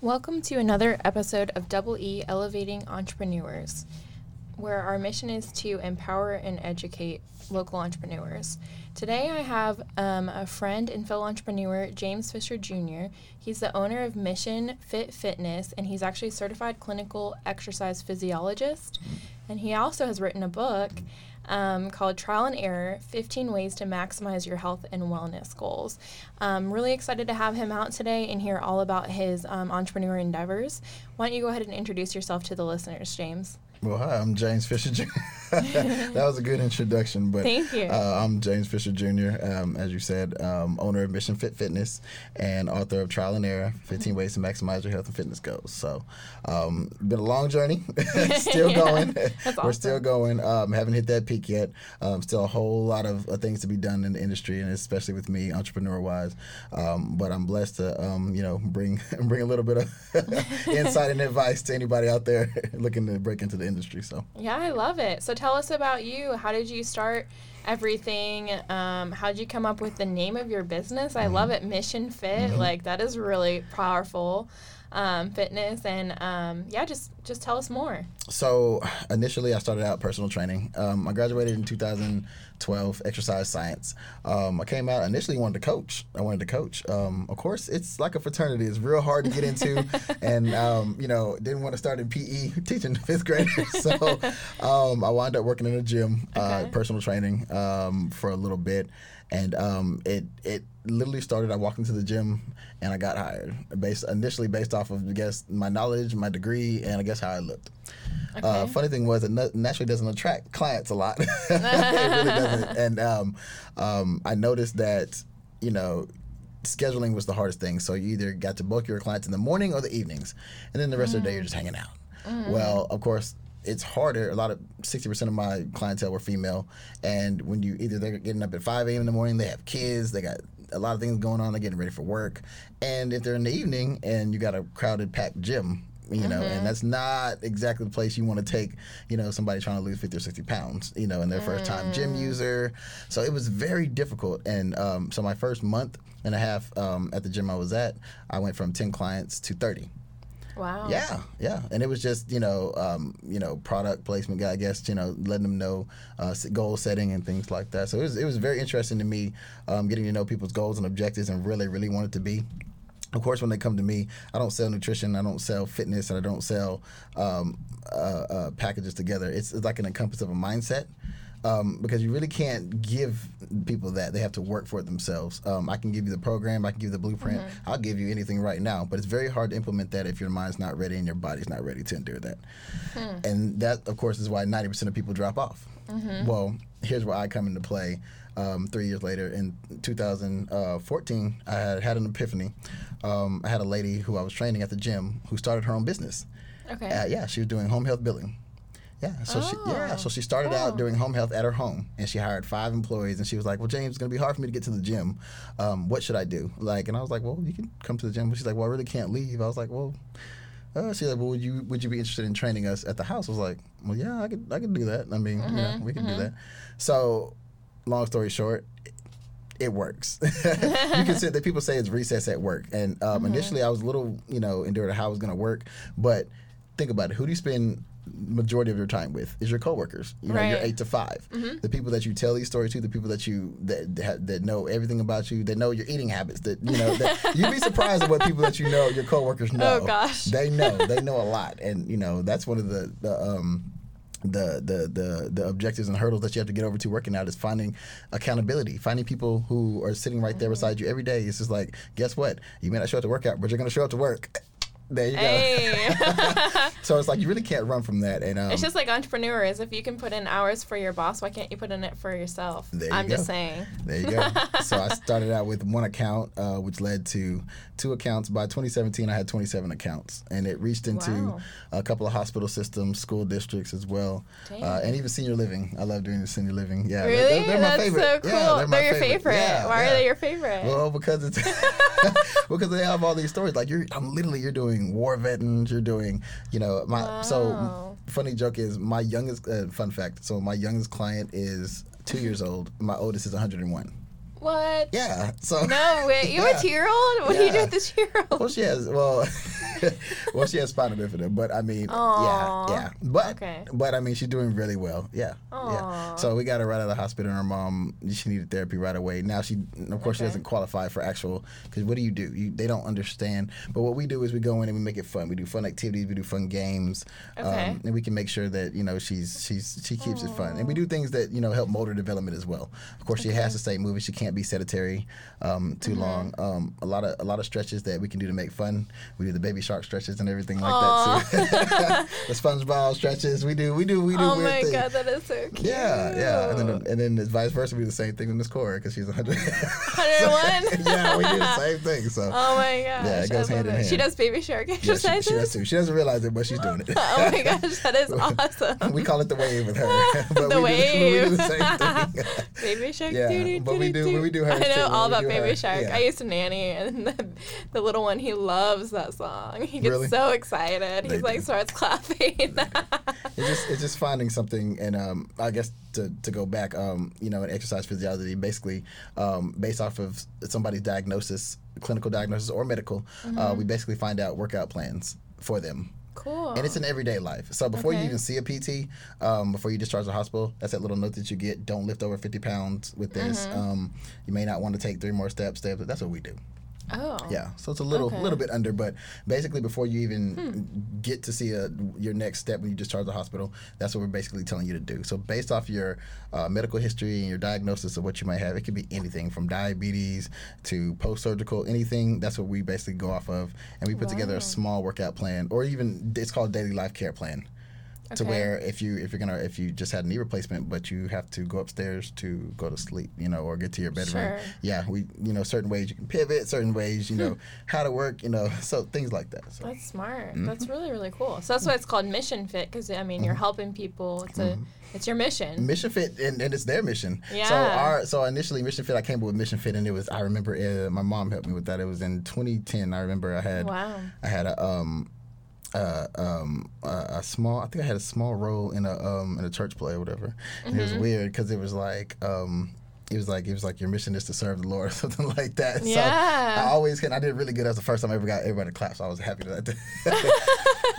Welcome to another episode of Double E Elevating Entrepreneurs, where our mission is to empower and educate local entrepreneurs. Today, I have um, a friend and fellow entrepreneur, James Fisher Jr. He's the owner of Mission Fit Fitness, and he's actually a certified clinical exercise physiologist. And he also has written a book um, called Trial and Error 15 Ways to Maximize Your Health and Wellness Goals. I'm really excited to have him out today and hear all about his um, entrepreneur endeavors. Why don't you go ahead and introduce yourself to the listeners, James? Well, hi, I'm James Fisher Jr. that was a good introduction, but Thank you. Uh, I'm James Fisher Jr. Um, as you said, um, owner of Mission Fit Fitness and author of Trial and Error: 15 Ways to Maximize Your Health and Fitness Goals. So, um, been a long journey, still Yeah, going. that's We're still going. Um, haven't hit that peak yet. Um, still a whole lot of uh, things to be done in the industry, and especially with me, entrepreneur wise. Um, but I'm blessed to, um, you know, bring bring a little bit of insight and advice to anybody out there looking to break into the industry. So. Yeah, I love it. So tell us about you. How did you start everything? Um, how did you come up with the name of your business? I love it, Mission Fit. Like that is really powerful. Um, fitness and um, yeah, just just tell us more. So initially, I started out personal training. Um, I graduated in 2012, exercise science. Um, I came out initially wanted to coach. I wanted to coach. Um, of course, it's like a fraternity. It's real hard to get into, and um, you know, didn't want to start in PE teaching fifth graders. So um, I wound up working in a gym, uh, personal training um, for a little bit, and um, it it literally started. I walked into the gym and I got hired based initially based off of I guess my knowledge, my degree, and I guess how I looked. Uh, funny thing was, it naturally doesn't attract clients a lot. it really doesn't. And um, um, I noticed that, you know, scheduling was the hardest thing. So you either got to book your clients in the morning or the evenings, and then the rest of the day you're just hanging out. Well, of course. It's harder. A lot of sixty percent of my clientele were female, and when you either they're getting up at five a.m. in the morning, they have kids, they got a lot of things going on, they're getting ready for work, and if they're in the evening and you got a crowded, packed gym, you know, and that's not exactly the place you want to take, you know, somebody trying to lose 50 or 60 pounds, you know, in their first time gym user. So it was very difficult. And um, so my first month and a half um, at the gym I was at, I went from 10 clients to 30. Wow. Yeah, yeah, and it was just you know, um, you know, product placement. guy, I guess you know, letting them know uh, goal setting and things like that. So it was it was very interesting to me, um, getting to know people's goals and objectives and really really want it to be. Of course, when they come to me, I don't sell nutrition, I don't sell fitness, and I don't sell um, uh, uh, packages together. It's, it's like an encompass of a mindset. Um, because you really can't give people that they have to work for it themselves. Um, I can give you the program, I can give you the blueprint, I'll give you anything right now, but it's very hard to implement that if your mind's not ready and your body's not ready to endure that. And that, of course, is why 90% of people drop off. Well, here's where I come into play. Um, three years later, in 2014, I had had an epiphany. Um, I had a lady who I was training at the gym who started her own business. Okay. Uh, yeah, she was doing home health billing. Yeah, so she yeah, Oh, so she started cool. out doing home health at her home, and she hired five employees. And she was like, "Well, James, it's gonna be hard for me to get to the gym. Um, what should I do?" Like, and I was like, "Well, you can come to the gym." But she's like, "Well, I really can't leave." I was like, "Well." Uh, she's like, well, would you would you be interested in training us at the house? I was like, well, yeah, I could I could do that. I mean, you know, we can do that. So, long story short, it, it works. you can say that people say it's recess at work, and um, initially I was a little, you know, endured how it was going to work, but think about it. Who do you spend majority of your time with? Is your coworkers. You know, your Right. eight to 5 The people that you tell these stories to, the people that you that that, that know everything about you, that know your eating habits. That you know, that, you'd be surprised at what people that you know, your coworkers know. Oh, gosh. they know. They know a lot, and you know that's one of the the. Um, the, the the the objectives and hurdles that you have to get over to working out is finding accountability, finding people who are sitting right there beside you every day. It's just like, guess what? You may not show up to workout, but you're going to show up to work. There you go. So it's like you really can't run from that. And um, It's just like entrepreneurs. If you can put in hours for your boss, why can't you put in it for yourself? There you I'm just saying. There you go. so I started out with one account, uh, which led to two accounts. By 2017, I had 27 accounts, and it reached into Wow. a couple of hospital systems, school districts as well, uh, and even senior living. I love doing the senior living. Yeah, they're- Really? they're, they're my That's favorite. so cool. Yeah, they're my your favorite. Yeah, Why yeah. are they your favorite? Well, because it's because they have all these stories. Like you're, I'm literally you're doing war veterans. You're doing, you know, my so funny joke is my youngest uh, fun fact. So my youngest client is two years old. My oldest is 101. what? Yeah. So No, wait. You Yeah. a two year old? What do you do with this year old? Well, she has. Well, well, she has spinal bifida, but I mean, Aw. yeah, yeah. But Okay. but I mean, she's doing really well. Yeah, yeah. So we got her right out of the hospital. and Her mom, she needed therapy right away. Now she, of course, she doesn't qualify for actual. Because what do you do? You, they don't understand. But what we do is we go in and we make it fun. We do fun activities. We do fun games. um, and we can make sure that you know she's she's she keeps it fun. And we do things that you know help motor development as well. Of course, she has to stay moving. She can't be sedentary um, too Mm-hmm. long. Um, a lot of a lot of stretches that we can do to make fun. We do the baby shark stretches and everything like that too. the SpongeBob stretches. We do we do we do oh weird my things. god, that is so cute. Yeah, yeah, and then and then vice versa. We do the same thing with Miss Cora because she's 100. 101? yeah, we do the same thing. So Oh my gosh. Yeah, it goes hand in She does baby shark yeah, she, exercises. she does too. She doesn't realize it, but she's doing it. oh my gosh, that is awesome. we call it the wave with her. but The we Do, we do the wave. same thing. Baby shark. Yeah, but we do- we do hers I know all about baby shark. I used to nanny, and the, the little one he loves that song. He gets Really? so excited. They He's like do. starts clapping. it's just it's just finding something and um, I guess to, to go back um, you know in exercise physiology basically um, based off of somebody's diagnosis clinical diagnosis or medical Mm-hmm. uh, we basically find out workout plans for them cool. and it's in everyday life. So before you even see a pt um, before you discharge the hospital that's that little note that you get. Don't lift over 50 pounds with this. Mm-hmm. um, you may not want to take three more steps. But that's what we do oh. yeah, so it's a little Okay. Hmm. little bit under, but basically before you even get to see a, your next step when you discharge the hospital, that's what we're basically telling you to do. So based off your uh, medical history and your diagnosis of what you might have, it could be anything from diabetes to post surgical, anything. That's what we basically go off of, and we put together a small workout plan, or even it's called daily life care plan. To where if you if you're gonna if you just had a knee replacement but you have to go upstairs to go to sleep you know or get to your bedroom Sure. yeah we you know certain ways you can pivot certain ways you know how to work you know so things like that so That's smart. Mm-hmm. That's really really cool. So that's why it's called Mission Fit because I mean you're helping people. It's a it's your mission. mission fit and, and it's their mission Yeah. so our so initially mission fit i came up with mission fit and it was i remember uh, my mom helped me with that it was in 2010 i remember i had Wow. i had a um uh, um, uh, a small. I think I had a small role in a um, in a church play or whatever. And it was Mm-hmm. weird because it was like um, it was like it was like your mission is to serve the Lord or something like that. So Yeah. I always can. I did really good. That was the first time I ever got everybody to clap, so I was happy that. Day.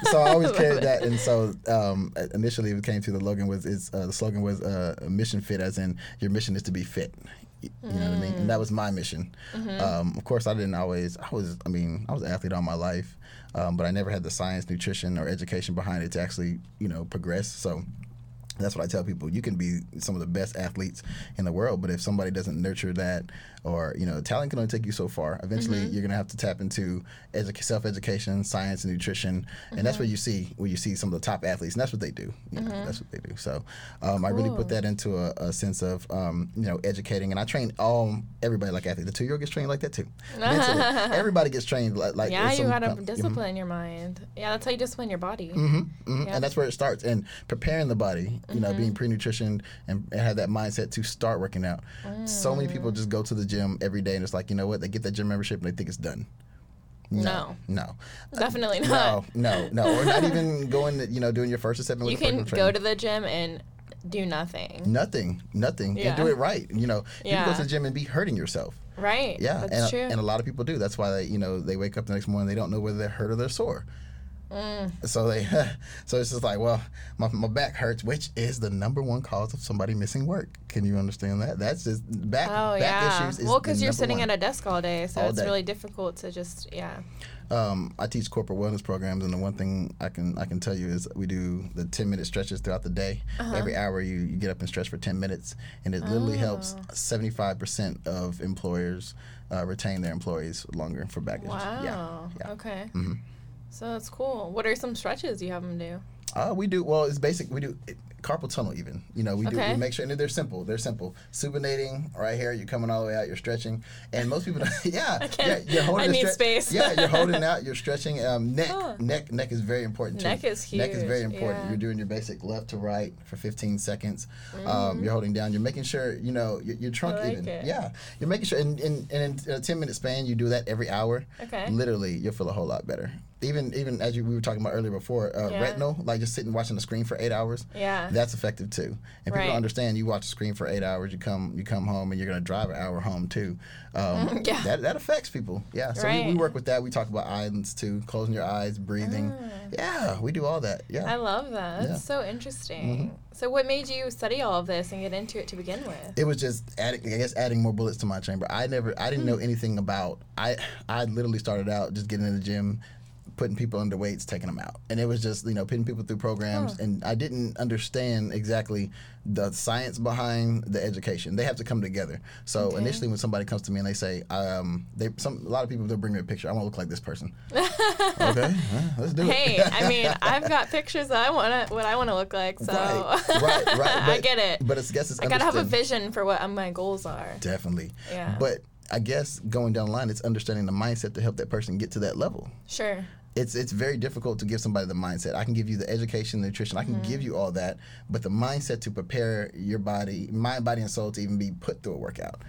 So I always carried that, and so um, initially it came to the slogan was it's uh, the slogan was uh, mission fit, as in your mission is to be fit. You know what I mean? And that was my mission. Mm-hmm. Um, of course, I didn't always. I was. I mean, I was an athlete all my life, um, but I never had the science, nutrition, or education behind it to actually, you know, progress. So that's what I tell people. You can be some of the best athletes in the world, but if somebody doesn't nurture that, or you know, talent can only take you so far. Eventually, Mm-hmm. you're gonna have to tap into edu- self-education, science, and nutrition, and that's where Mm-hmm. you see where you see some of the top athletes, and that's what they do. You know, That's what they do. So, um, I really put that into a, a sense of um, you know educating, and I train all everybody like athletes. The two-year-old gets trained like that too. Everybody gets trained like. like yeah, you gotta com- discipline your mind. Yeah, that's how you discipline your body. hmm hmm Yeah. And that's where it starts. And preparing the body, you know, Mm-hmm. being pre-nutrition and, and have that mindset to start working out. So many Mm. people just go to the gym every day and it's like, you know what? They get that gym membership and they think it's done. No. No. Definitely No, not. no, no. No, or not even going, to, you know, doing your first or seven You can go training. to the gym and do nothing. Nothing, nothing, Yeah. and do it right. You know, you can go to the gym and be hurting yourself. Right. Yeah, That's and, true. and a lot of people do. That's why they, you know, they wake up the next morning they don't know whether they're hurt or they're sore. Mm. So they, so it's just like, well, my, my back hurts, which is the number one cause of somebody missing work. Can you understand that? That's just back oh back yeah. issues. Is well, because you're sitting one. at a desk all day, so All it's day. really difficult to just yeah. Um, I teach corporate wellness programs, and the one thing I can I can tell you is we do the ten minute stretches throughout the day. Uh-huh. Every hour, you, you get up and stretch for ten minutes, and it literally helps Oh. seventy five percent of employers uh, retain their employees longer for back issues. Wow. Yeah, yeah. Okay. Mhm. So that's cool. What are some stretches you have them do? Uh, we do well. It's basic. We do it, carpal tunnel. Even you know we do. Okay. We make sure and they're simple. They're simple. Supinating right here. You're coming all the way out. You're stretching. And most people, yeah, yeah, you're holding. I need stre- space. yeah, you're holding out. You're stretching. Um, neck, neck, neck is very important too. Neck is huge. Neck is very important. yeah. You're doing your basic left to right for 15 seconds. Mm-hmm. Um, you're holding down. You're making sure you know your, your trunk like even. it. Yeah, you're making sure. And in, in, in a 10 minute span, you do that every hour. Okay. Literally, you'll feel a whole lot better. Even even as you, we were talking about earlier before, uh, Yeah. retinal, like just sitting watching the screen for eight hours. Yeah. That's effective too. And people Right. don't understand. You watch the screen for eight hours, you come you come home, and you're gonna drive an hour home too. Um, Yeah. That that affects people. Yeah. So we, we work with that. We talk about islands too, closing your eyes, breathing. Yeah, we do all that. Yeah. Ah. I love that. That's Yeah. so interesting. So, what made you study all of this and get into it to begin with? it was just adding, I guess, adding more bullets to my chamber. I never, I didn't know Hmm. anything about. I, I literally started out just getting in the gym, putting people under weights, taking them out, and it was just you know putting people through programs, Huh. and I didn't understand exactly the science behind the education. They have to come together. So Okay. initially, when somebody comes to me and they say, um, they some a lot of people they'll bring me a picture. I want to look like this person. okay, well, let's do Hey, it. I mean, I've got pictures that I want to, what I want to look like. So, Right, right, right. I get it. But it's I guess it's I gotta have a vision for what my goals are. Definitely. Yeah. But I guess going down the line, it's understanding the mindset to help that person get to that level. Sure. It's it's very difficult to give somebody the mindset. I can give you the education, the nutrition. I can Mm-hmm. give you all that, but the mindset to prepare your body, mind, body, and soul to even be put through a workout,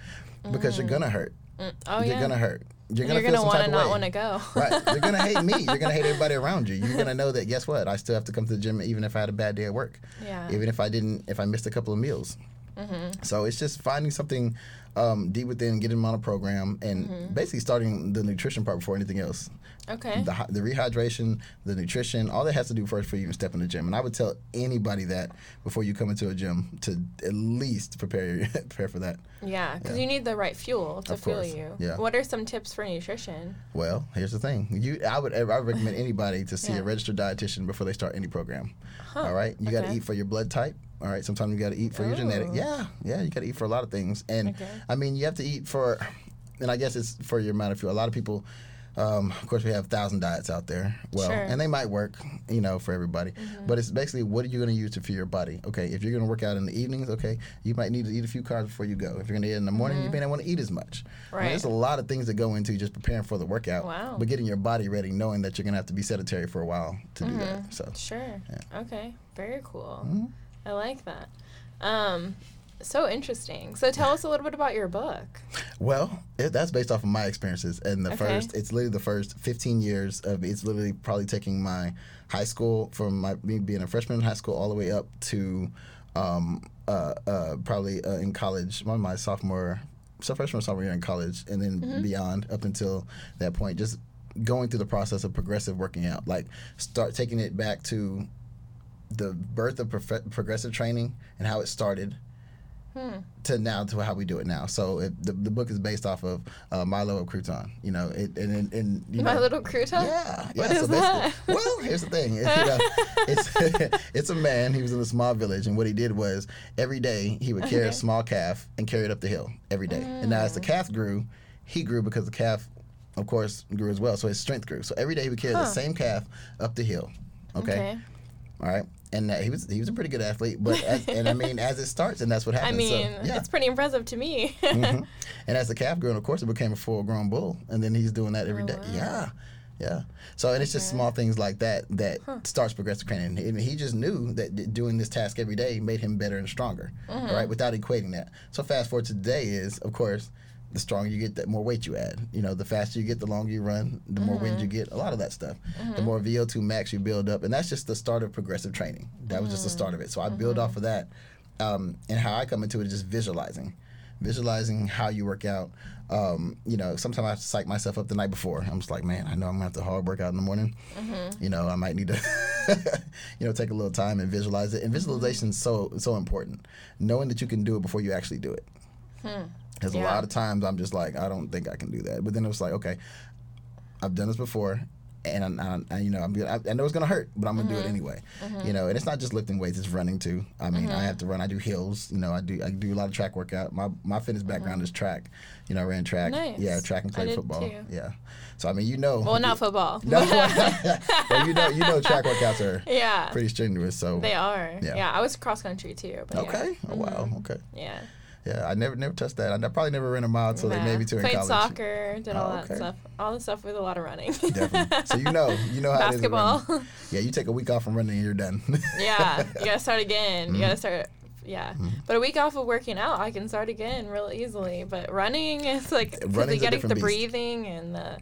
because you're gonna hurt. Mm. Oh, you're yeah. gonna hurt. You're gonna, you're feel going to some want to not want to go. Right. You're gonna hate me. You're gonna hate everybody around you. You're gonna know that guess what? I still have to come to the gym even if I had a bad day at work. Yeah. Even if I didn't if I missed a couple of meals. Mm-hmm. So it's just finding something um, deep within, getting them on a program, and Mm-hmm. basically starting the nutrition part before anything else. Okay. The, the rehydration, the nutrition, all that has to do first for you to step in the gym. And I would tell anybody that before you come into a gym to at least prepare prepare for that. Yeah, because Yeah. you need the right fuel to Of fuel you. yeah. What are some tips for nutrition? Well, here's the thing. You, I would, I would recommend anybody to see Yeah. a registered dietitian before they start any program. Huh, All right, you got to eat for your blood type. All right, sometimes you got to eat for your genetic. Oh. Yeah, yeah, you got to eat for a lot of things. And Okay. I mean, you have to eat for, and I guess it's for your amount of fuel. A lot of people, um, of course, we have thousand diets out there. Well, Sure. Mm-hmm. and they might work, you know, for everybody. But it's basically what are you going to use to fuel your body? Okay, if you're going to work out in the evenings, okay, you might need to eat a few carbs before you go. If you're going to eat in the morning, you may not want to eat as much. I mean, Mm-hmm. Right. there's a lot of things that go into just preparing for the workout. Wow. But getting your body ready, knowing that you're going to have to be sedentary for a while to do Mm-hmm. that. So. Sure. Okay. Very cool. I like that. Um, so interesting. So tell us a little bit about your book. Well, it, that's based off of my experiences, and the Okay. first, it's literally the first 15 years of it's literally probably taking my high school from my me being a freshman in high school all the way up to um, uh, uh, probably uh, in college, one of my sophomore, so freshman sophomore year in college, and then Mm-hmm. beyond up until that point, just going through the process of progressive working out, like start taking it back to the birth of prof- progressive training and how it started Hmm. to now to how we do it now. So it, the, the book is based off of uh, Milo of Crouton. You know, it, and, and, and you My know, little crouton. yeah, yeah. What is so that? well, here's the thing. It- you know, it's it's a man. He was in a small village, and what he did was every day he would carry Okay. a small calf and carry it up the hill every day. And now as the calf grew, he grew because the calf, of course, grew as well. So his strength grew. So every day he would carry the same calf up the hill. Okay. All right. And uh, he was he was a pretty good athlete, but as, and I mean as it starts, and that's what happens. I mean, so, yeah. it's pretty impressive to me. Mhm. And as the calf grew, and of course, it became a full grown bull. And then he's doing that every Oh, day. wow. Yeah. Yeah. So, and it's just Okay. small things like that that starts progressive training. And he just knew that doing this task every day made him better and stronger, Mm-hmm. all right, without equating that. So, fast forward to today is, of course, the stronger you get, the more weight you add. You know, the faster you get, the longer you run, the more wind you Mm-hmm. get, a lot of that stuff. The more VO2 max you build up. And that's just the start of progressive training. That was just the start of it. So, I build Mm-hmm. off of that. Um, and how I come into it is just visualizing visualizing how you work out. Um, you know, sometimes I psych myself up the night before. I'm just like, man, I know I'm gonna have to hard work out in the morning. Mm-hmm. You know, I might need to, you know, take a little time and visualize it. And visualization is so so important. Knowing that you can do it before you actually do it. Because Yeah. a lot of times I'm just like, I don't think I can do that. But then it was like, okay, I've done this before, and I, I, you know, I'm gonna, I, I know it's gonna hurt, but I'm gonna do it mm-hmm. anyway. Mm-hmm. You know, and it's not just lifting weights; it's running too. I mean, I have mm-hmm. to run. I do hills. You know, I do I do a lot of track workout. My my fitness background is track. You know, I ran track. Nice. Yeah, track and played football. too. Yeah. So I mean, you know. well, not football. No, well, you know, you know, track workouts are yeah. pretty strenuous. So They are. Yeah. Yeah. I was cross country too. But oh, okay. Yeah. Oh wow. Okay. yeah. Yeah, I never never touched that. I probably never ran a mile until like Nah. maybe two in Played college. soccer, did all Oh, that okay. stuff. All the stuff with a lot of running. Definitely. So you know, you know how it is Basketball. Yeah, you take a week off from running and you're done. yeah. You gotta start again. Mm-hmm. You gotta start. Yeah. But a week off of working out, I can start again real easily. But running is like Running's getting the beast. breathing and the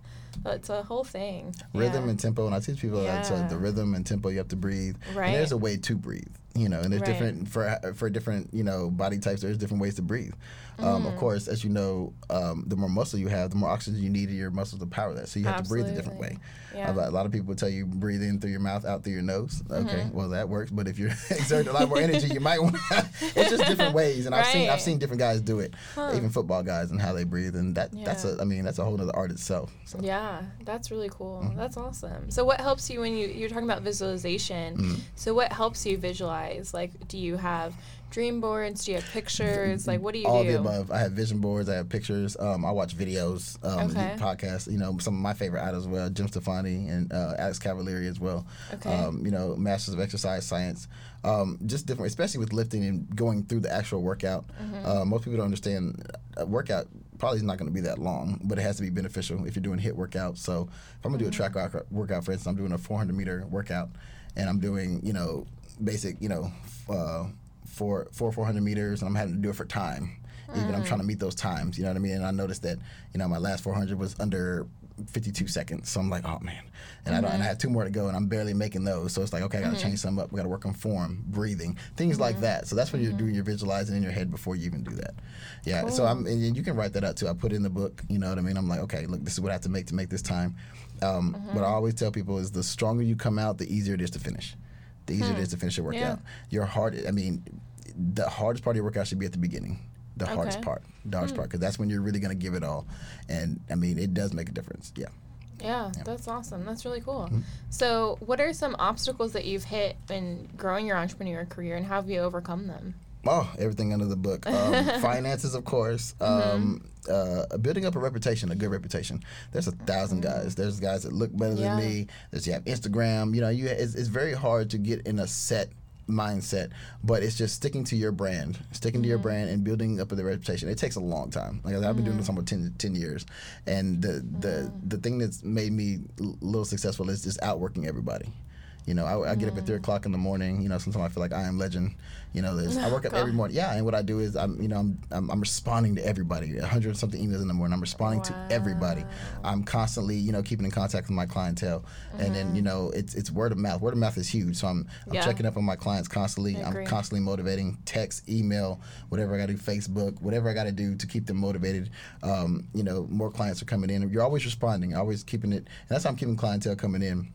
It's a whole thing. Rhythm yeah. and tempo, and I teach people that so Yeah. the rhythm and tempo you have to breathe. Right. And there's a way to breathe, you know, and there's Right. different for for different you know body types. There's different ways to breathe. Um, Mm. of course, as you know, um, the more muscle you have, the more oxygen you need in your muscles to power that. So you have to breathe a different way. Yeah. A lot- of people tell you breathe in through your mouth, out through your nose. Okay, Mm-hmm. well that works. But if you're exerting a lot more energy, you might want. it's just different ways, and I've seen I've seen different guys do it, Huh. even football guys, and how they breathe, and that that's a I mean that's a whole other art itself. So. Yeah, that's really cool. Mm-hmm. That's awesome. So, what helps you when you you're talking about visualization? Mm-hmm. So, what helps you visualize? Like, do you have dream boards? Do you have pictures? Like, what do you all do? the above. I have vision boards. I have pictures. Um, I watch videos, um, Okay. podcasts. You know, some of my favorite idols as well, Jim Stoppani and uh, Alex Cavalieri as well. Okay. Um, you know, Masters of Exercise Science. Um, just different, especially with lifting and going through the actual workout. Mm-hmm. Uh, most people don't understand a workout probably is not going to be that long, but it has to be beneficial if you're doing HIIT workouts. So if I'm gonna do a track Mm-hmm. workout, for instance, I'm doing a 400 meter workout, and I'm doing you know basic you know uh, four four 400 meters, and I'm having to do it for time. Even I'm trying to mm. meet those times, you know what I mean. And I noticed that you know my last 400 was under 52 seconds, so I'm like, oh man, and I don't, and I mm-hmm. have two more to go, and I'm barely making those. So it's like, okay, I got to mm-hmm. change something up. We got to work on form, breathing, things like mm-hmm. that. So that's what you're doing. You're visualizing in your head before you even do that. Yeah. So I'm, and you can write that out too. I put it in the book. You know what I mean? I'm like, okay, look, this is what I have to make to make this time. Um, What I always tell people is the stronger you come out, the easier it is to finish. The easier it is to finish your workout. Your heart, I mean, the hardest part of your workout should be at the beginning. The hardest part, the hardest part, because that's when you're really going to give it all. And I mean, it does make a difference. Yeah. Yeah, that's awesome. That's really cool. Mm-hmm. So, what are some obstacles that you've hit in growing your entrepreneur career, and how have you overcome them? Oh, everything under the book. Um, finances, of course. Um, Mm-hmm. uh, building up a reputation, a good reputation. There's a 1000 guys. There's guys that look better Mm-hmm. Yeah. than me. There's you have Instagram. You know, you it's, it's very hard to get in a set mindset, but it's just sticking to your brand, sticking to your Mm-hmm. brand, and building up the reputation. It takes a long time. Like I've been doing this almost 10, 10 years, and the the Mm-hmm. the thing that's made me a little successful is just outworking everybody. You know, I, I get up at three Mm. o'clock in the morning. You know, sometimes I feel like I am legend. You know, there's, I work up every morning. Yeah, and what I do is I'm, you know, I'm, I'm, I'm responding to everybody. A hundred something emails in the morning. I'm responding to everybody. I'm constantly, you know, keeping in contact with my clientele, and then you know, it's it's word of mouth. Word of mouth is huge. So I'm, I'm Mm-hmm. Yeah. checking up on my clients constantly. I'm constantly motivating. Text, email, whatever I got to do. Facebook, whatever I got to do to keep them motivated. Um, you know, more clients are coming in. You're always responding. Always keeping it. And that's how I'm keeping clientele coming in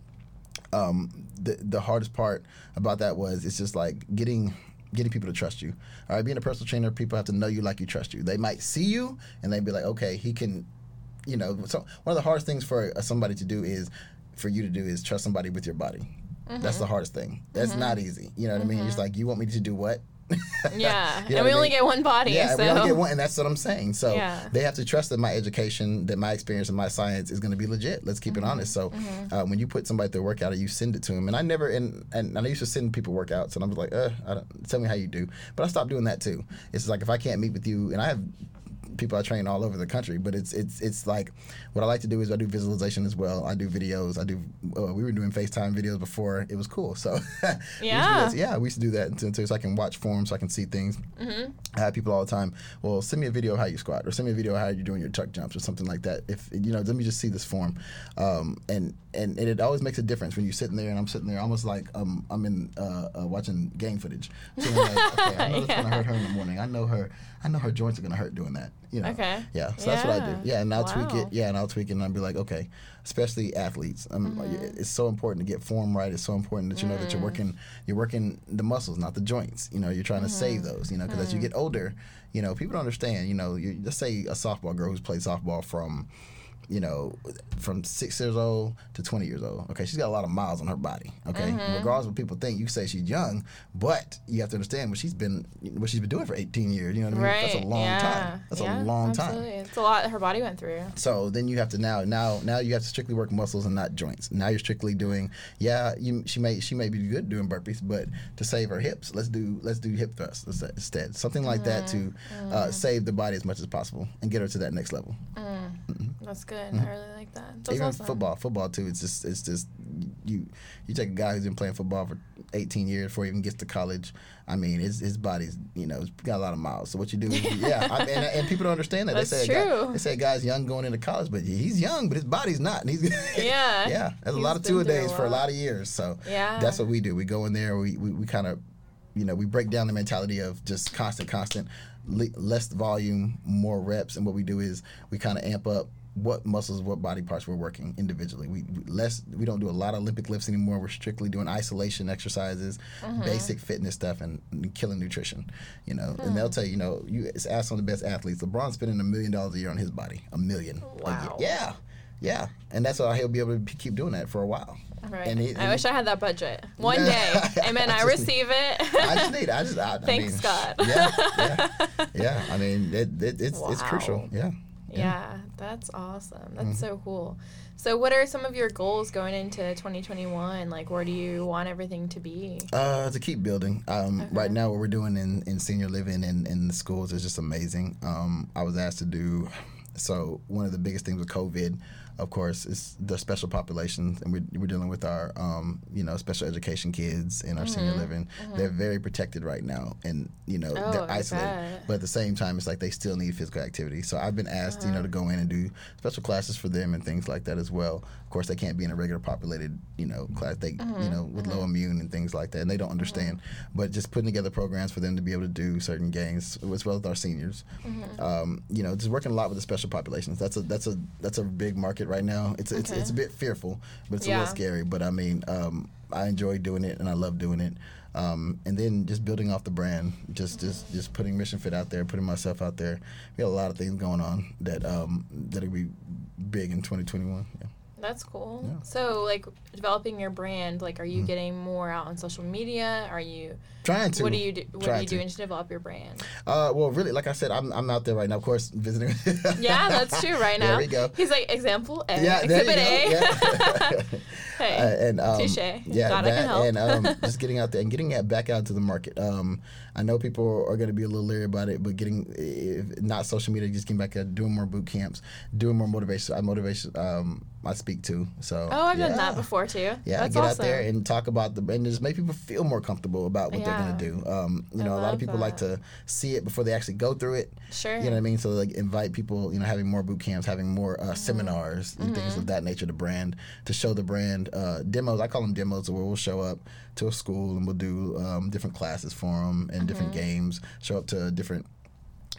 um, the the hardest part about that was it's just like getting getting people to trust you. All right, being a personal trainer, people have to know you like you trust you. They might see you and they'd be like, okay, he can, you know. So one of the hardest things for somebody to do is for you to do is trust somebody with your body. That's mm-hmm. the hardest thing. That's mm-hmm. not easy. You know what I mean? It's mm-hmm. like you want me to do what? Yeah, You know and we I only mean? get one body, Yeah, so we only get one, and that's what I'm saying. So Yeah. they have to trust that my education, that my experience, and my science is going to be legit. Let's keep Mm-hmm. it honest. So uh, when you put somebody through a workout, or you send it to them, and I never, and and I used to send people workouts, and I'm like, uh, I don't, tell me how you do, but I stopped doing that too. It's like if I can't meet with you, and I have people I train all over the country, but it's it's it's like what I like to do is I do visualization as well. I do videos. I do. Uh, we were doing FaceTime videos before it was cool, so we used to do Yeah. that. yeah, we used to do that until, until so I can watch forms, so I can see things. Mm-hmm. I have people all the time. Well, send me a video of how you squat, or send me a video of how you're doing your tuck jumps, or something like that. If you know, let me just see this form, um, and, and and it always makes a difference when you're sitting there and I'm sitting there, almost like um, I'm in uh, uh, watching game footage. So like, okay, I know it's gonna hurt her in the morning. I know her. I know her joints are gonna hurt doing that. You know. Okay. Yeah. So that's what I do. Yeah. Yeah, and I'll tweak it. Yeah, and I'll tweak it, and I'll be like, okay, especially athletes. Um, Mm-hmm. It's so important to get form right. It's so important that you know that you're Mm. working. You're working the muscles, not the joints. You know, you're trying to save Mm-hmm. those. You know, because as you get older, you know, people don't understand. You know, you, let's say a softball girl who's played softball from. You know, from six years old to 20 years old. Okay, she's got a lot of miles on her body. Okay, Mm-hmm. regardless of what people think, you say she's young, but you have to understand what she's been what she's been doing for 18 years. You know what I mean? right, That's a long yeah. time. That's yeah, a long absolutely. time. It's a lot her body went through. So then you have to now now now you have to strictly work muscles and not joints. Now you're strictly doing yeah you she may she may be good doing burpees, but to save her hips, let's do let's do hip thrusts instead. Something like that to Mm-hmm. uh, save the body as much as possible and get her to that next level. That's good. Mm-hmm. I really like that. That's Even awesome. football, football too. It's just, it's just you. You take a guy who's been playing football for 18 years before he even gets to college. I mean, his his body's, you know, it's got a lot of miles. So what you do, is, yeah, I mean, and people don't understand that. That's they say a guy- true. they say a guy's young going into college, but he's young, but his body's not. And he's Yeah. yeah. That's a lot of two a days for a lot. lot of years. So Yeah. that's what we do. We go in there. We we, we kind of, you know, we break down the mentality of just constant, constant, less volume, more reps, and what we do is we kind of amp up what muscles, what body parts we're working individually. We, we less we don't do a lot of Olympic lifts anymore. We're strictly doing isolation exercises, Mm-hmm. basic fitness stuff, and, and killing nutrition. You know, and Hmm. they'll tell you, you know, you it's ask some of the best athletes. LeBron's spending a million dollars a year on his body, a million. a. Wow. Yeah, yeah, and that's why he'll be able to keep doing that for a while. Right. And he- I wish I had that budget. One day. Amen. I, I receive it. I just need. I just. I, I Thanks, mean, God. Yeah, yeah, yeah. I mean, it, it, it's it's crucial. Wow. Yeah. Yeah, that's awesome. That's Mm-hmm. so cool. So, what are some of your goals going into 2021? Like, where do you want everything to be? Uh, to keep building. Um, Okay. Right now, what we're doing in, in senior living and in the schools is just amazing. Um, I was asked to do. So one of the biggest things with COVID, of course, it's the special populations, and we're, we're dealing with our, um, you know, special education kids in our senior living. They're very protected right now, and you know Mm-hmm. Oh, they're isolated. But at the same time, it's like they still need physical activity. So I've been asked, you know, to go in and do special classes for them and things like that as well. Of course, they can't be in a regular populated, you know, class. They, you know, with low immune and things like that, and they don't understand. But just putting together programs for them to be able to do certain games as well as our seniors. Um, you know, just working a lot with the special populations. That's a that's a that's a big market right now. It's it's, Okay. it's a bit fearful, but it's a little scary. But I mean, um, I enjoy doing it and I love doing it. Um, and then just building off the brand, just just just putting Mission Fit out there, putting myself out there. We got a lot of things going on that um, that'll be big in 2021. Yeah. That's cool. Yeah. Mm-hmm. So, like, developing your brand, like, are you getting more out on social media? Are you, Trying to. what are you, do, what are you doing to develop your brand? Uh, well, really, like I said, I'm, I'm out there right now. Of course, visiting. Yeah, that's true right now. There we go. He's like, example A, Yeah, there you exhibit go. A. Yeah. hey. Uh, and um, Touche. Yeah, Glad I can that help. and um, just getting out there and getting that back out to the market. Um, I know people are going to be a little leery about it, but getting if not social media, just getting back out, doing more boot camps, doing more motivation. I motivation. Um, I speak to. So oh, I've done that before too. Yeah, that's get awesome. out there and talk about the and just make people feel more comfortable about what they're gonna do. Um, you I know, a lot of people like to see it before they actually go through it. Sure. You know what I mean? So like invite people, you know, having more boot camps, having more uh, seminars and things of that nature. The brand to show the brand uh, demos. I call them demos, where we'll show up to a school and we'll do um, different classes for them and different games. Show up to different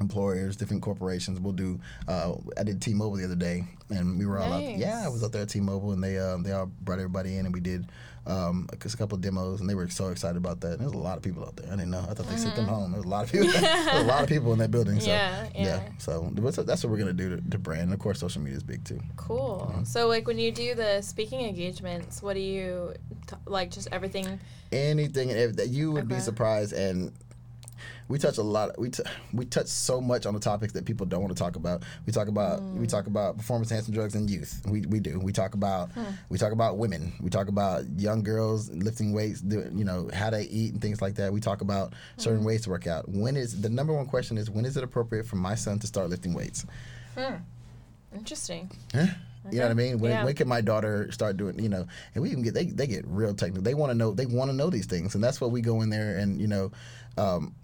employers, different corporations. We'll do. Uh, I did T-Mobile the other day, and we were all out. Nice. Yeah, I was out there at T-Mobile, and they um, they all brought everybody in, and we did um, a, a couple of demos, and they were so excited about that. And there was a lot of people out there. I didn't know. I thought they sent them home. There was a lot of people. a lot of people in that building. So, Yeah, yeah. So that's what- we're gonna do to, to brand. And of course, social media is big too. Cool. Mm-hmm. So, like, when you do the speaking engagements, what do you t- like? Just everything. anything and everything. You would be surprised, and we touch a lot. We t- we touch so much on the topics that people don't want to talk about. We talk about Mm. we talk about performance enhancing drugs in youth. We, we do. We talk about Hmm. we talk about women. We talk about young girls lifting weights. Doing you know how they eat and things like that. We talk about certain Hmm. ways to work out. When is the number one question is when is it appropriate for my son to start lifting weights? Hmm. Interesting. Yeah. You know what I mean? When, Yeah. when can my daughter start doing? You know, and we even get they, they get real technical. They want to know they want to know these things, and that's what we go in there and you know, um,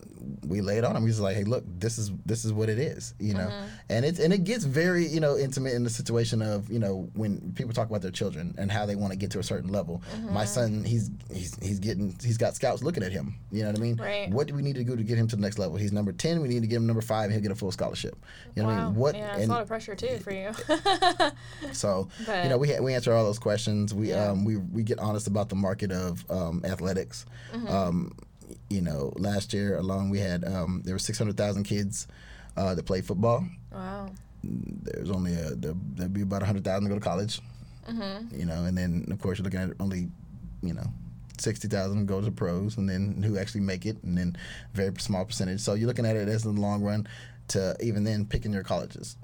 we lay it on him. Just like, hey, look, this is this is what it is. You know, Mm-hmm. and it's and it gets very you know intimate in the situation of you know when people talk about their children and how they want to get to a certain level. Mm-hmm. My son, he's he's he's getting he's got scouts looking at him. You know what I mean? Right. What do we need to do to get him to the next level? He's number ten. We need to get him number five, and he'll get a full scholarship. You know what I mean? What yeah, it's and a lot of pressure too for you. so But- you know, we we answer all those questions. We Yeah. um we we get honest about the market of um, athletics. Mm-hmm. Um, you know, last year alone we had um, there were six hundred thousand kids uh, that played football. wow. There's only a there, there'd be about hundred thousand to go to college. Mm-hmm. You know, and then of course you're looking at only you know. 60,000 go to pros and then who actually make it and then very small percentage. So you're looking at it as in the long run to even then picking your colleges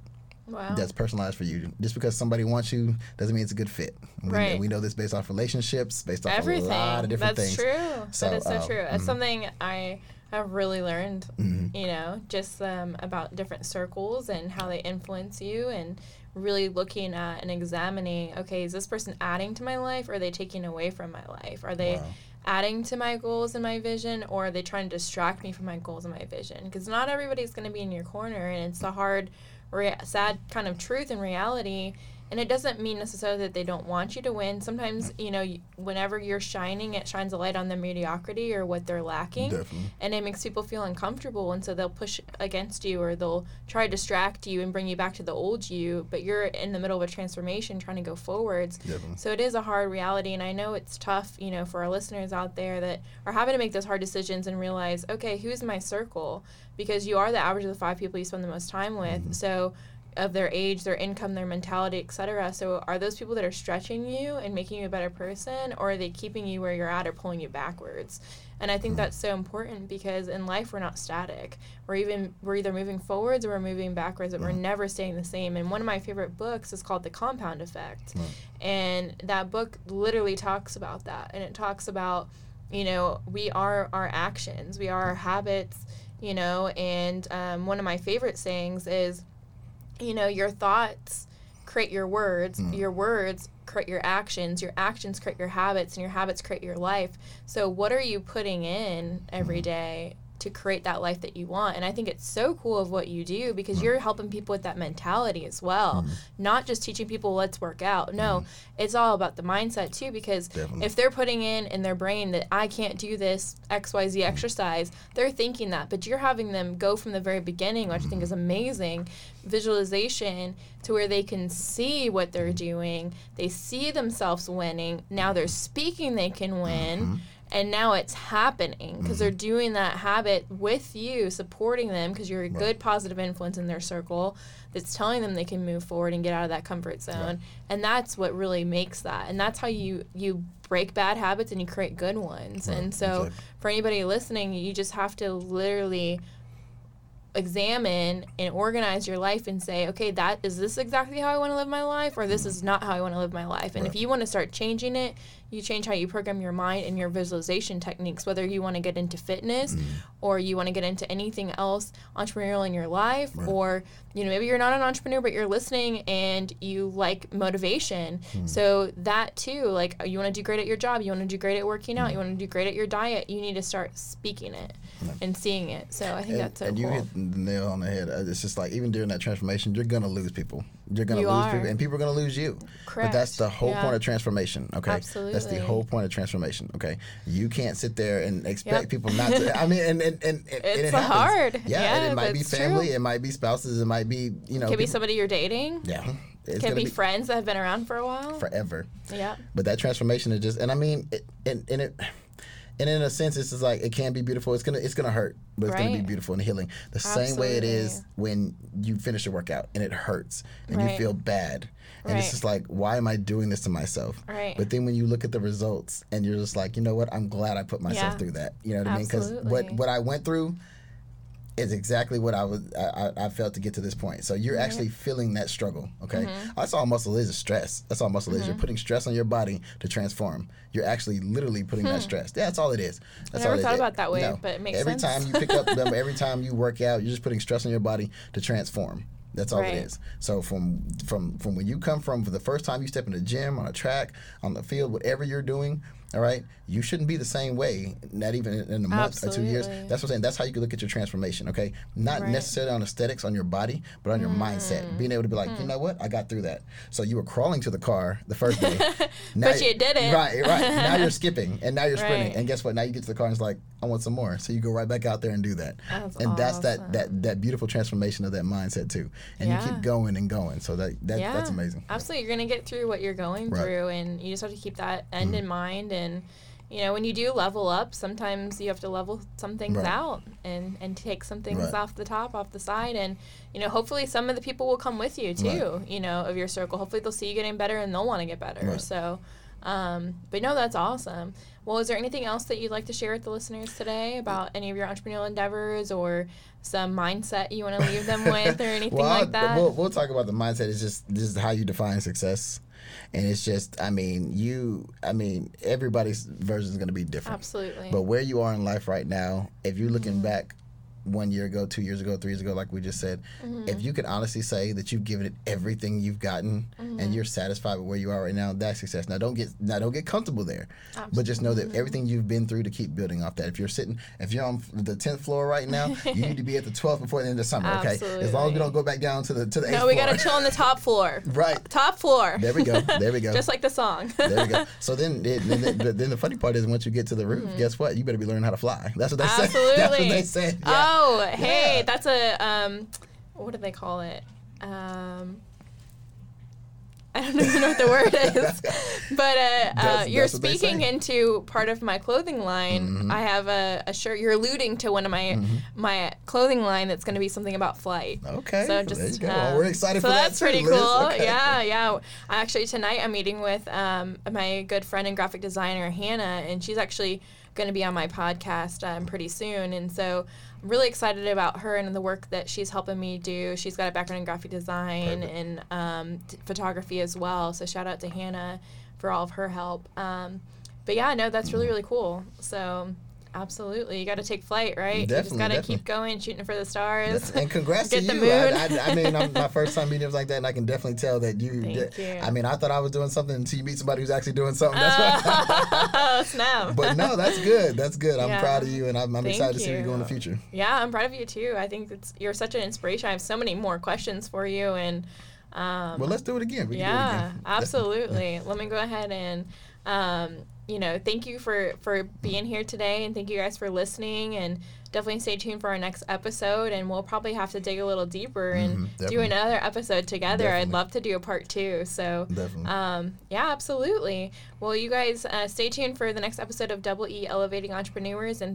Wow. that's personalized for you. Just because somebody wants you doesn't mean it's a good fit. We, Right. we know this based off relationships, based off Everything. a lot of different That's things. That's true. So, that is so uh, true. It's mhm. something I have really learned. Mhm. You know, just um, about different circles and how they influence you and really looking at and examining okay is this person adding to my life or are they taking away from my life are they Wow. adding to my goals and my vision or are they trying to distract me from my goals and my vision because not everybody's going to be in your corner and it's the hard rea- sad kind of truth and reality and it doesn't mean necessarily that they don't want you to win. Sometimes you know y- whenever you're shining it shines a light on their mediocrity or what they're lacking. Definitely. and it makes people feel uncomfortable and so they'll push against you or they'll try to distract you and bring you back to the old you but you're in the middle of a transformation trying to go forwards. Definitely. so it is a hard reality and i know it's tough you know for our listeners out there that are having to make those hard decisions and realize okay who's my circle? Because you are the average of the five people you spend the most time with. Mm-hmm. So of their age their income their mentality etc so are those people that are stretching you and making you a better person or are they keeping you where you're at or pulling you backwards? And i think that's so important because in life we're not static. We're even we're either moving forwards or we're moving backwards but we're never staying the same. And one of my favorite books is called the compound effect. And that book literally talks about that. And it talks about you know we are our actions we are our habits you know. And um, one of my favorite sayings is you know your thoughts create your words hmm. your words create your actions your actions create your habits and your habits create your life. So what are you putting in every hmm. day to create that life that you want. And i think it's so cool of what you do because mm. you're helping people with that mentality as well mm. not just teaching people let's work out. No mm. it's all about the mindset too because Definitely. if they're putting in in their brain that i can't do this xyz exercise they're thinking that. But you're having them go from the very beginning which i think is amazing visualization to where they can see what they're doing. They see themselves winning. Now they're speaking they can mm-hmm. win and now it's happening because they're mm-hmm. doing that habit with you supporting them because you're a good positive influence in their circle that's telling them they can move forward and get out of that comfort zone. And that's what really makes that and that's how you you break bad habits and you create good ones. And so exactly. for anybody listening you just have to literally examine and organize your life and say, okay, that is this exactly how I want to live my life, or this is not how I want to live my life. And if you want to start changing it, you change how you program your mind and your visualization techniques, whether you want to get into fitness mm. or you want to get into anything else entrepreneurial in your life, or you know, maybe you're not an entrepreneur, but you're listening and you like motivation. Mm. So that too, like you want to do great at your job, you want to do great at working out, mm. you want to do great at your diet, you need to start speaking it Mm. and seeing it. So I think and, that's so and you hit the nail on the head. It's just like even during that transformation, you're gonna lose people. You're gonna You lose are. people, and people are gonna lose you. But that's the whole Yeah. point of transformation. Okay, Absolutely. that's the whole point of transformation. Okay, you can't sit there and expect Yep. people not to. I mean, and and, and, and It's it hard. Yeah, and it might be family, true. it might be spouses, it might be you know, Could be somebody you're dating. yeah, it's Could gonna be, friends that have been around for a while. forever. yeah. But that transformation is just, and I mean, it, and, and it, and in a sense, it's just like it can be beautiful. It's gonna, it's gonna hurt, but it's gonna be beautiful and healing. The same way it is when you finish a workout and it hurts and you feel bad, and it's just like, why am I doing this to myself? Right. But then when you look at the results and you're just like, you know what? I'm glad I put myself Yeah. through that. You know what I mean? Because what what I went through is exactly what I was I, I I felt to get to this point. So you're actually feeling that struggle. Okay, Mm-hmm. that's all muscle is is stress. That's all muscle is. You're putting stress on your body to transform. You're actually literally putting that stress. Yeah, that's all it is. That's Hmm. never all it thought is. about that way, but it makes every sense. time you pick up them, every time you work out, you're just putting stress on your body to transform. That's all Right. it is. So from from from when you come from for the first time you step in the gym, on a track, on the field, whatever you're doing, all right, you shouldn't be the same way. Not even in a month or two years. That's what I'm saying. That's how you can look at your transformation. Okay, not Right. Mm. necessarily on aesthetics on your body, but on your mindset. Being able to be like, you know what, I got through that. So you were crawling to the car the first day. But you did it. Right, right. Now you're skipping, and now you're sprinting, Right. and guess what? Now you get to the car and it's like, I want some more. So you go right back out there and do that. That's and that's that that that beautiful transformation of that mindset too. And you keep going and going. So that, that yeah. that's amazing. Absolutely. You're going to get through what you're going Right. Through, and you just have to keep that end in mind. And, you know, when you do level up, sometimes you have to level some things Right. out and, and take some things Right. off the top, off the side. And, you know, hopefully some of the people will come with you too, you know, of your circle. Hopefully they'll see you getting better and they'll want to get better. Right. So, um, but no, that's awesome. Well, is there anything else that you'd like to share with the listeners today about any of your entrepreneurial endeavors or some mindset you want to leave them with or anything well, like that? We'll, we'll talk about the mindset. It's just this is how you define success. And it's just, I mean, you, I mean, everybody's version is going to be different. Absolutely. But where you are in life right now, if you're looking Mm-hmm. back one year ago, two years ago, three years ago, like we just said, if you can honestly say that you've given it everything you've gotten and you're satisfied with where you are right now, that's success. Now don't get now don't get comfortable there, but just know that everything you've been through to keep building off that. If you're sitting, if you're on the tenth floor right now, you need to be at the twelfth before the end of summer. Okay, as long as we don't go back down to the to the eighth No, we floor. gotta chill on the top floor. right. Top floor. There we go. There we go. Just like the song. There we go. So then, it, then, the, then the funny part is, once you get to the roof, guess what? You better be learning how to fly. That's what they say. Absolutely. That's what they said. Yeah. Oh, hey, Yeah. that's a um, what do they call it? Um, I don't even know what the word is, but uh, uh, you're that's what they speaking. Mm-hmm. into part of my clothing line. I have a, a shirt. You're alluding to one of my my clothing line that's going to be something about flight. Okay. So just there you go. um, Well, we're excited so for that's too, pretty Liz. cool. Okay. Yeah, yeah. Actually, tonight I'm meeting with um, my good friend and graphic designer Hannah, and she's actually going to be on my podcast um, pretty soon. And so I'm really excited about her and the work that she's helping me do. She's got a background in graphic design Perfect. and um, t- photography as well. So shout out to Hannah for all of her help. Um, but yeah, no, that's Mm-hmm. really really cool. So. Absolutely, you got to take flight, right? you just Definitely, got to keep going, shooting for the stars. And congrats to you. I, I, I mean, I'm, my first time meeting was like that, and I can definitely tell that you. Thank you. I mean, I thought I was doing something until you meet somebody who's actually doing something. That's right. oh snap! but no, that's good. That's good. I'm Yeah. proud of you, and I'm, I'm excited to see where you you. go in the future. Yeah, I'm proud of you too. I think it's you're such an inspiration. I have so many more questions for you, and um, Well, let's do it again. We do it yeah, again. absolutely. Let me go ahead and um, you know thank you for for being here today, and thank you guys for listening. And definitely stay tuned for our next episode, and we'll probably have to dig a little deeper and Mhm, do another episode together. I'd love to do a part two. So. Definitely. Um, yeah, absolutely. Well, you guys uh, stay tuned for the next episode of Double E Elevating Entrepreneurs, and